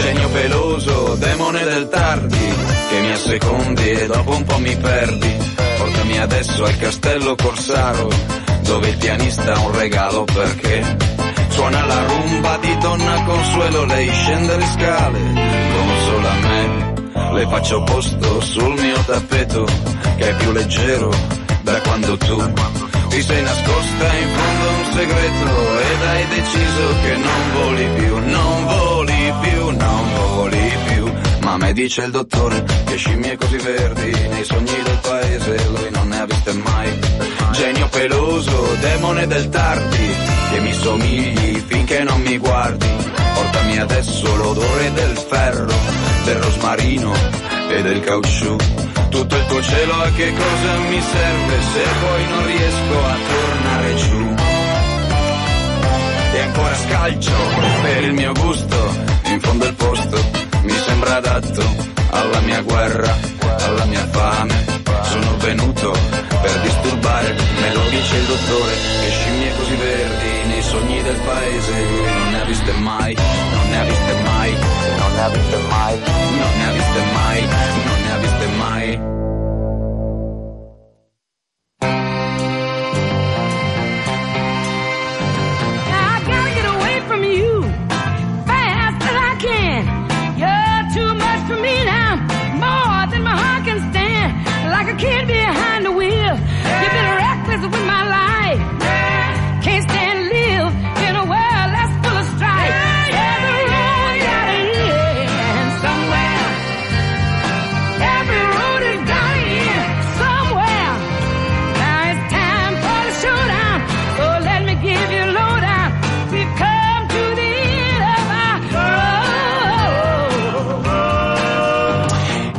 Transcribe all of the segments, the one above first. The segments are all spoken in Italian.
Genio peloso, demone del tardi, che mi assecondi e dopo un po' mi perdi. Portami adesso al castello Corsaro, dove il pianista ha un regalo perché suona la rumba di donna Consuelo, lei scende le scale come solo a me. Le faccio posto sul mio tappeto, che è più leggero da quando tu ti sei nascosta in fondo a un segreto ed hai deciso che non voli più, non voli me dice il dottore che scimmie così verdi nei sogni del paese lui non ne ha viste mai. Genio peloso, demone del tardi, che mi somigli finché non mi guardi. Portami adesso l'odore del ferro, del rosmarino e del caucciù. Tutto il tuo cielo a che cosa mi serve se poi non riesco a tornare giù? E ancora scalcio per il mio gusto, in fondo il posto adatto alla mia guerra, alla mia fame. Sono venuto per disturbare, me lo dice il dottore, che scimmie così verdi nei sogni del paese non ne ha viste mai, non ne ha viste mai, non ne ha viste mai, non ne ha viste mai, non ne ha viste mai.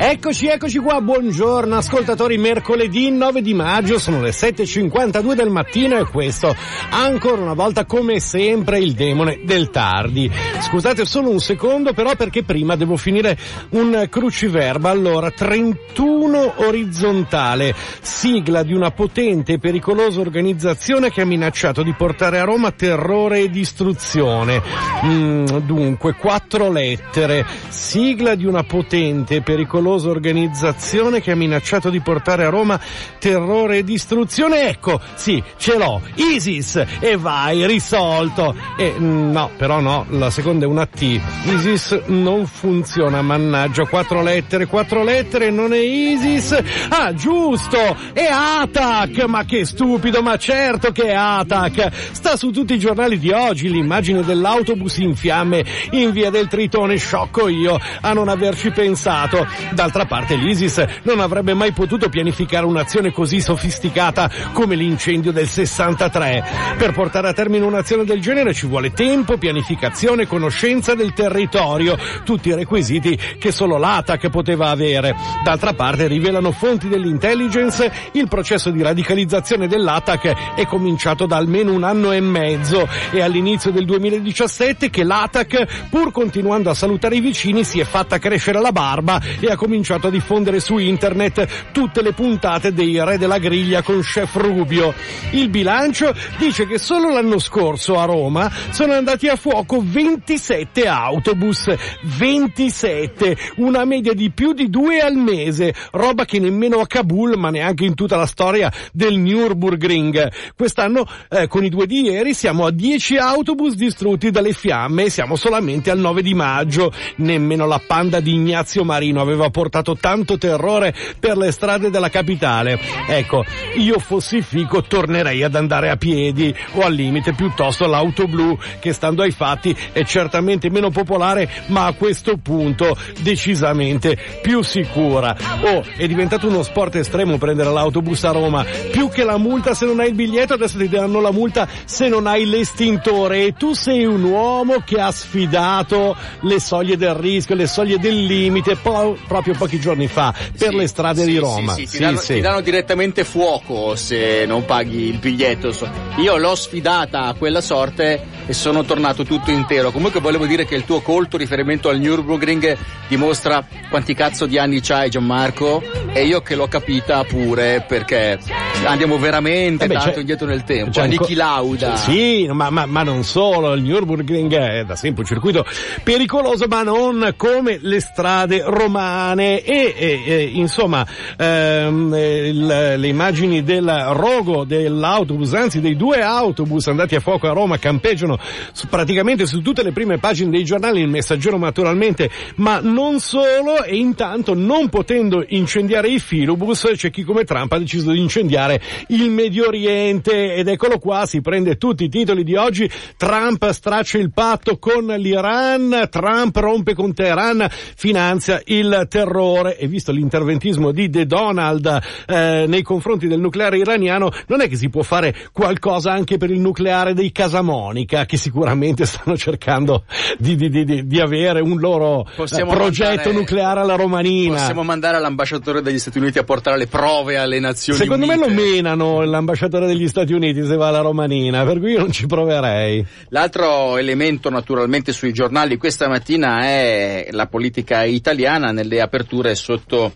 Eccoci, eccoci qua, buongiorno ascoltatori, mercoledì 9 di maggio, sono le 7.52 del mattino e questo ancora una volta come sempre il demone del tardi. Scusate solo un secondo però perché prima devo finire un cruciverba, allora 31 orizzontale, sigla di una potente e pericolosa organizzazione che ha minacciato di portare a Roma terrore e distruzione. Mm, dunque, quattro lettere, sigla di una potente e pericolosa organizzazione che ha minacciato di portare a Roma terrore e distruzione. Ecco, sì, ce l'ho, ISIS, e vai, risolto. E mm, no, però no, la seconda è una T. ISIS non funziona, mannaggia, quattro lettere, quattro lettere, non è ISIS. Ah, giusto, è ATAC, ma che stupido, ma certo che è ATAC. Sta su tutti i giornali di oggi l'immagine dell'autobus in fiamme in via del Tritone, sciocco io a non averci pensato. D'altra parte l'ISIS non avrebbe mai potuto pianificare un'azione così sofisticata come l'incendio del 63. Per portare a termine un'azione del genere ci vuole tempo, pianificazione, conoscenza del territorio, tutti i requisiti che solo l'ATAC poteva avere. D'altra parte rivelano fonti dell'intelligence il processo di radicalizzazione dell'ATAC è cominciato da almeno un anno e mezzo e all'inizio del 2017 che l'ATAC, pur continuando a salutare i vicini, si è fatta crescere la barba e ha cominciato a diffondere su internet tutte le puntate dei Re della Griglia con Chef Rubio. Il bilancio dice che solo l'anno scorso a Roma sono andati a fuoco 27 autobus, 27, una media di più di due al mese, roba che nemmeno a Kabul, ma neanche in tutta la storia del Nürburgring. Quest'anno, eh, con i due di ieri, siamo a 10 autobus distrutti dalle fiamme e siamo solamente al 9 di maggio. Nemmeno la panda di Ignazio Marino aveva portato tanto terrore per le strade della capitale. Ecco, io fossi fico tornerei ad andare a piedi o al limite piuttosto l'auto blu che stando ai fatti è certamente meno popolare ma a questo punto decisamente più sicura. Oh, è diventato uno sport estremo prendere l'autobus a Roma. Più che la multa se non hai il biglietto, adesso ti danno la multa se non hai l'estintore. E tu sei un uomo che ha sfidato le soglie del rischio, le soglie del limite, po- proprio pochi giorni fa, per Sì, le strade sì, di Roma. Sì, ti, danno, ti danno direttamente fuoco se non paghi il biglietto. Io l'ho sfidata a quella sorte e sono tornato tutto intero. Comunque volevo dire che il tuo colto riferimento al Nürburgring dimostra quanti cazzo di anni c'hai Gianmarco e io che l'ho capita pure perché andiamo veramente Eh beh, tanto indietro nel tempo. c'è anco- Niki Lauda. Sì, ma, ma- ma non solo, il Nürburgring è da sempre un circuito pericoloso, ma non come le strade romane e, e- e, insomma ehm, eh, il- le immagini del rogo dell'autobus, anzi dei due autobus andati a fuoco a Roma campeggiano su- praticamente su tutte le prime pagine dei giornali, il messaggero naturalmente, ma non solo e intanto non potendo incendiare i filobus c'è chi come Trump ha deciso di incendiare il Medio Oriente. Ed eccolo qua, si prende tutti i titoli di oggi, Trump straccia il patto con l'Iran, Trump rompe con Teheran, finanzia il terrore. E visto l'interventismo di The Donald eh, nei confronti del nucleare iraniano, non è che si può fare qualcosa anche per il nucleare dei Casamonica che sicuramente stanno cercando di, di- di- di- avere un loro eh, Possiamo progetto mandare- nucleare alla romanina. Possiamo mandare all'ambasciatore degli Stati Uniti a portare le prove alle Nazioni Secondo Unite. me lo menano l'ambasciatore degli Stati Uniti se va alla romanina, per cui io non ci proverei. L'altro elemento naturalmente sui giornali questa mattina è la politica italiana nelle aperture sotto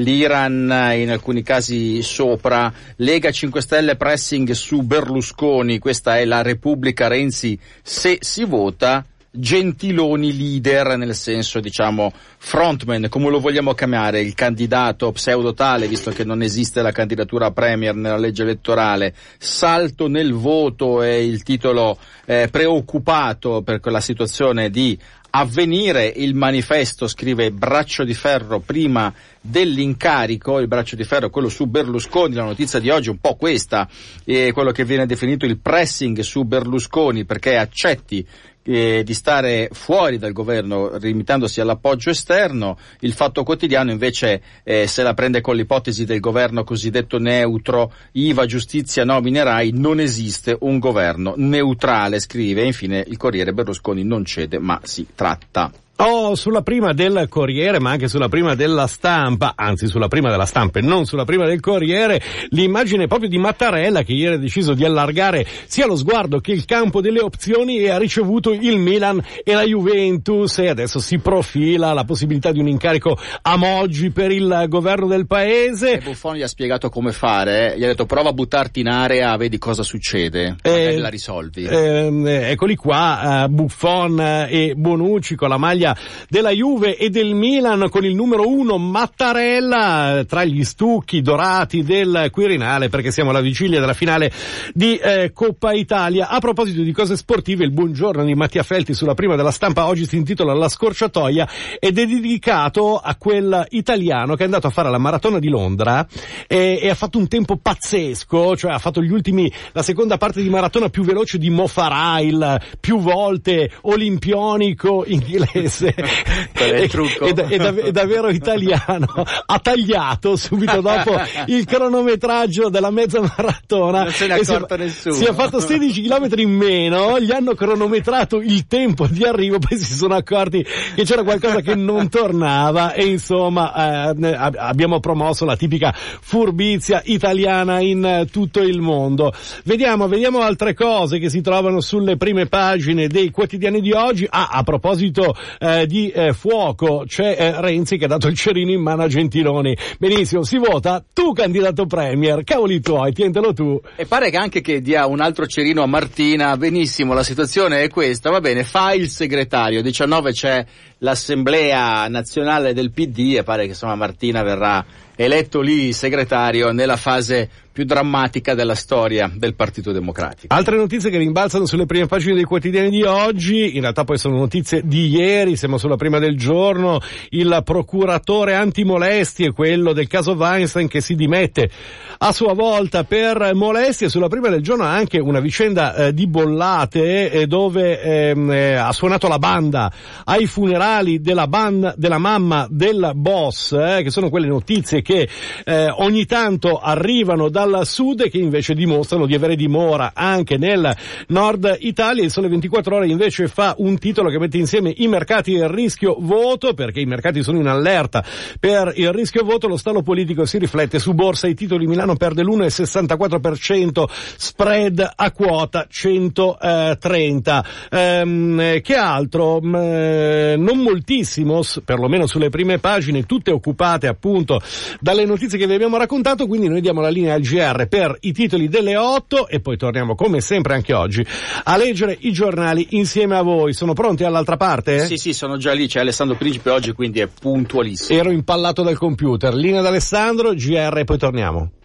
l'Iran, in alcuni casi sopra, Lega 5 Stelle pressing su Berlusconi, questa è la Repubblica. Renzi se si vota, Gentiloni leader nel senso diciamo frontman come lo vogliamo chiamare il candidato pseudo tale visto che non esiste la candidatura premier nella legge elettorale. Salto nel voto è il titolo eh, preoccupato per quella situazione di avvenire il manifesto scrive braccio di ferro prima dell'incarico. Il braccio di ferro quello su Berlusconi la notizia di oggi è un po' questa è quello che viene definito il pressing su Berlusconi perché accetti eh, di stare fuori dal governo limitandosi all'appoggio esterno, il fatto quotidiano invece eh, se la prende con l'ipotesi del governo cosiddetto neutro, IVA, giustizia, nomine RAI, non esiste un governo neutrale, scrive, infine il Corriere Berlusconi non cede ma si tratta. Oh, sulla prima del Corriere, ma anche sulla prima della stampa, anzi sulla prima della stampa e non sulla prima del Corriere, l'immagine proprio di Mattarella che ieri ha deciso di allargare sia lo sguardo che il campo delle opzioni e ha ricevuto il Milan e la Juventus e adesso si profila la possibilità di un incarico a Moggi per il governo del E paese. Buffon gli ha spiegato come fare, eh. gli ha detto prova a buttarti in area, vedi cosa succede, Eh, la risolvi. Ehm, eccoli qua, eh, Buffon eh, e Bonucci con la maglia della Juve e del Milan con il numero uno Mattarella tra gli stucchi dorati del Quirinale perché siamo alla vigilia della finale di eh, Coppa Italia. A proposito di cose sportive, il buongiorno di Mattia Felti sulla prima della stampa oggi si intitola La scorciatoia ed è dedicato a quel italiano che è andato a fare la maratona di Londra e, e ha fatto un tempo pazzesco, cioè ha fatto gli ultimi, la seconda parte di maratona più veloce di Mo Farah, il più volte olimpionico inglese. Qual è il trucco? È, dav- è davvero italiano. Ha tagliato subito dopo il cronometraggio della mezza maratona. Non se ne è e si accorto nessuno. Si è fatto 16 km in meno, gli hanno cronometrato il tempo di arrivo, poi si sono accorti che c'era qualcosa che non tornava e insomma eh, abbiamo promosso la tipica furbizia italiana in eh, tutto il mondo. Vediamo, vediamo altre cose che si trovano sulle prime pagine dei quotidiani di oggi. Ah, a proposito eh, di eh, fuoco, c'è eh, Renzi che ha dato il cerino in mano a Gentiloni. Benissimo, si vota, tu candidato premier, cavoli tuoi, tientelo tu. E pare che anche che dia un altro cerino a Martina, benissimo, la situazione è questa, va bene, fa il segretario, 19 c'è l'assemblea nazionale del PD e pare che insomma Martina verrà eletto lì segretario nella fase più drammatica della storia del Partito Democratico. Altre notizie che rimbalzano sulle prime pagine dei quotidiani di oggi, in realtà poi sono notizie di ieri, siamo sulla prima del giorno, il procuratore antimolestie, quello del caso Weinstein che si dimette a sua volta per molestie, sulla prima del giorno anche una vicenda eh, di bollate eh, dove ehm, eh, ha suonato la banda ai funerali virali della, ban, della mamma del boss, eh, che sono quelle notizie che eh, ogni tanto arrivano dal sud e che invece dimostrano di avere dimora anche nel nord Italia. Il Sole 24 Ore invece fa un titolo che mette insieme i mercati e il rischio voto, perché i mercati sono in allerta per il rischio voto, lo stallo politico si riflette su borsa, i titoli Milano perde l'1,64%, spread a quota 130. Ehm, che altro? Mm, eh, non moltissimo, perlomeno sulle prime pagine, tutte occupate appunto dalle notizie che vi abbiamo raccontato, quindi noi diamo la linea al GR per i titoli delle 8 e poi torniamo come sempre anche oggi a leggere i giornali insieme a voi. Sono pronti all'altra parte? Sì, sì, sono già lì, c'è Alessandro Principe oggi, quindi è puntualissimo. Ero impallato dal computer. Linea d'Alessandro, GR e poi torniamo.